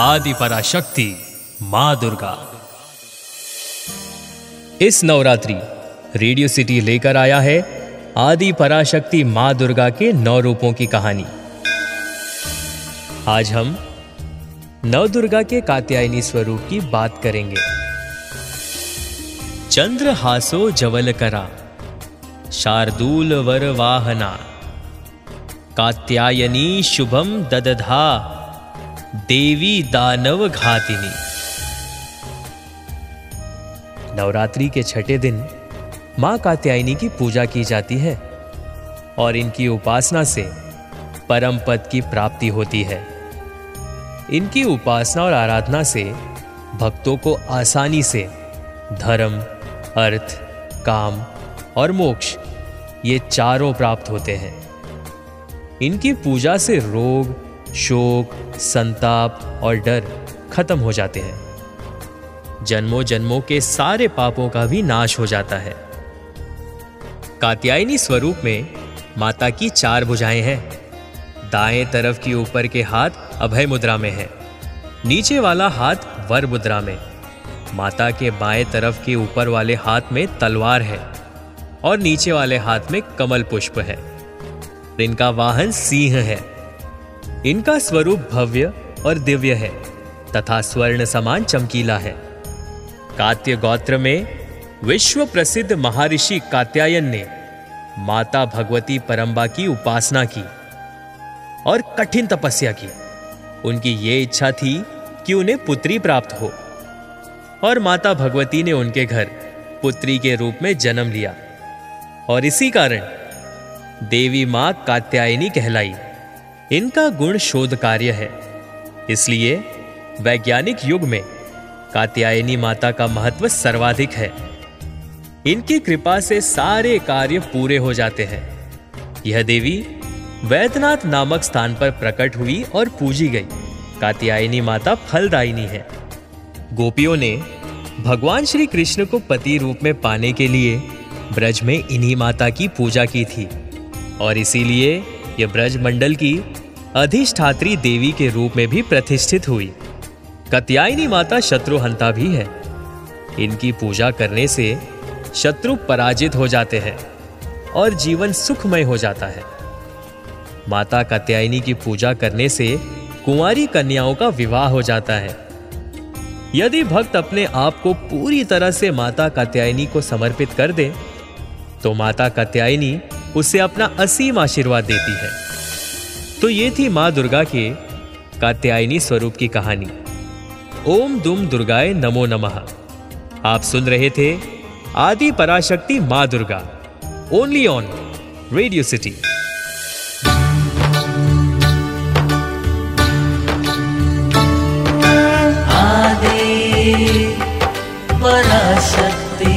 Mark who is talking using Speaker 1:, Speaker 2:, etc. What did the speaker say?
Speaker 1: आदि पराशक्ति माँ दुर्गा। इस नवरात्रि रेडियो सिटी लेकर आया है आदि पराशक्ति माँ दुर्गा के नौ रूपों की कहानी। आज हम नव दुर्गा के कात्यायनी स्वरूप की बात करेंगे। चंद्र हासो जवल करा, शार्दूल वर वाहना। कात्यायनी शुभम ददधा देवी दानव घातिनी। नवरात्रि के छठे दिन माँ कात्यायनी की पूजा की जाती है और इनकी उपासना से परम पद की प्राप्ति होती है। इनकी उपासना और आराधना से भक्तों को आसानी से धर्म, अर्थ, काम और मोक्ष ये चारों प्राप्त होते हैं। इनकी पूजा से रोग शोक, संताप और डर खत्म हो जाते हैं। जन्मों जन्मों के सारे पापों का भी नाश हो जाता है। कात्यायनी स्वरूप में माता की चार भुजाएँ हैं। दाएँ तरफ़ की ऊपर के हाथ अभय मुद्रा में है। नीचे वाला हाथ वर मुद्रा में। माता के बाएँ तरफ़ के ऊपर वाले हाथ में तलवार है और नीचे वाले हाथ में कमल पुष्प है। इनका वाहन सिंह है। इनका स्वरूप भव्य और दिव्य है, तथा स्वर्ण समान चमकीला है। कात्य गोत्र में विश्व प्रसिद्ध महर्षि कात्यायन ने माता भगवती परंबा की उपासना की और कठिन तपस्या की। उनकी ये इच्छा थी कि उन्हें पुत्री प्राप्त हो और माता भगवती ने उनके घर पुत्री के रूप में जन्म लिया। और इसी कारण देवी माँ कात्यायनी कहलाई। इनका गुण शोध कार्य है। इसलिए वैज्ञानिक युग में कात्यायनी माता का महत्व सर्वाधिक है। इनकी कृपा से सारे कार्य पूरे हो जाते हैं। यह देवी वैद्यनाथ नामक स्थान पर प्रकट हुई और पूजी गई। कात्यायनी माता फलदायिनी है। गोपियों ने भगवान श्री कृष्ण को पति रूप में पाने के लिए ब्रज में इन्हीं माता की पूजा की थी। और इसीलिए यह ब्रज मंडल की अधिष्ठात्री देवी के रूप में भी प्रतिष्ठित हुई। कत्यायनी माता शत्रुहंता भी है। इनकी पूजा करने से शत्रु पराजित हो जाते हैं और जीवन सुखमय हो जाता है। माता कत्यायनी की पूजा करने से कुंवारी कन्याओं का विवाह हो जाता है। यदि भक्त अपने आप को पूरी तरह से माता कात्यायनी को समर्पित कर दे तो माता कात्यायनी उसे अपना असीम आशीर्वाद देती है। तो ये थी माँ दुर्गा के कात्यायनी स्वरूप की कहानी। ओम दुम दुर्गाए नमो नमः। आप सुन रहे थे आदि पराशक्ति माँ Durga. Only on radio city
Speaker 2: Parashakti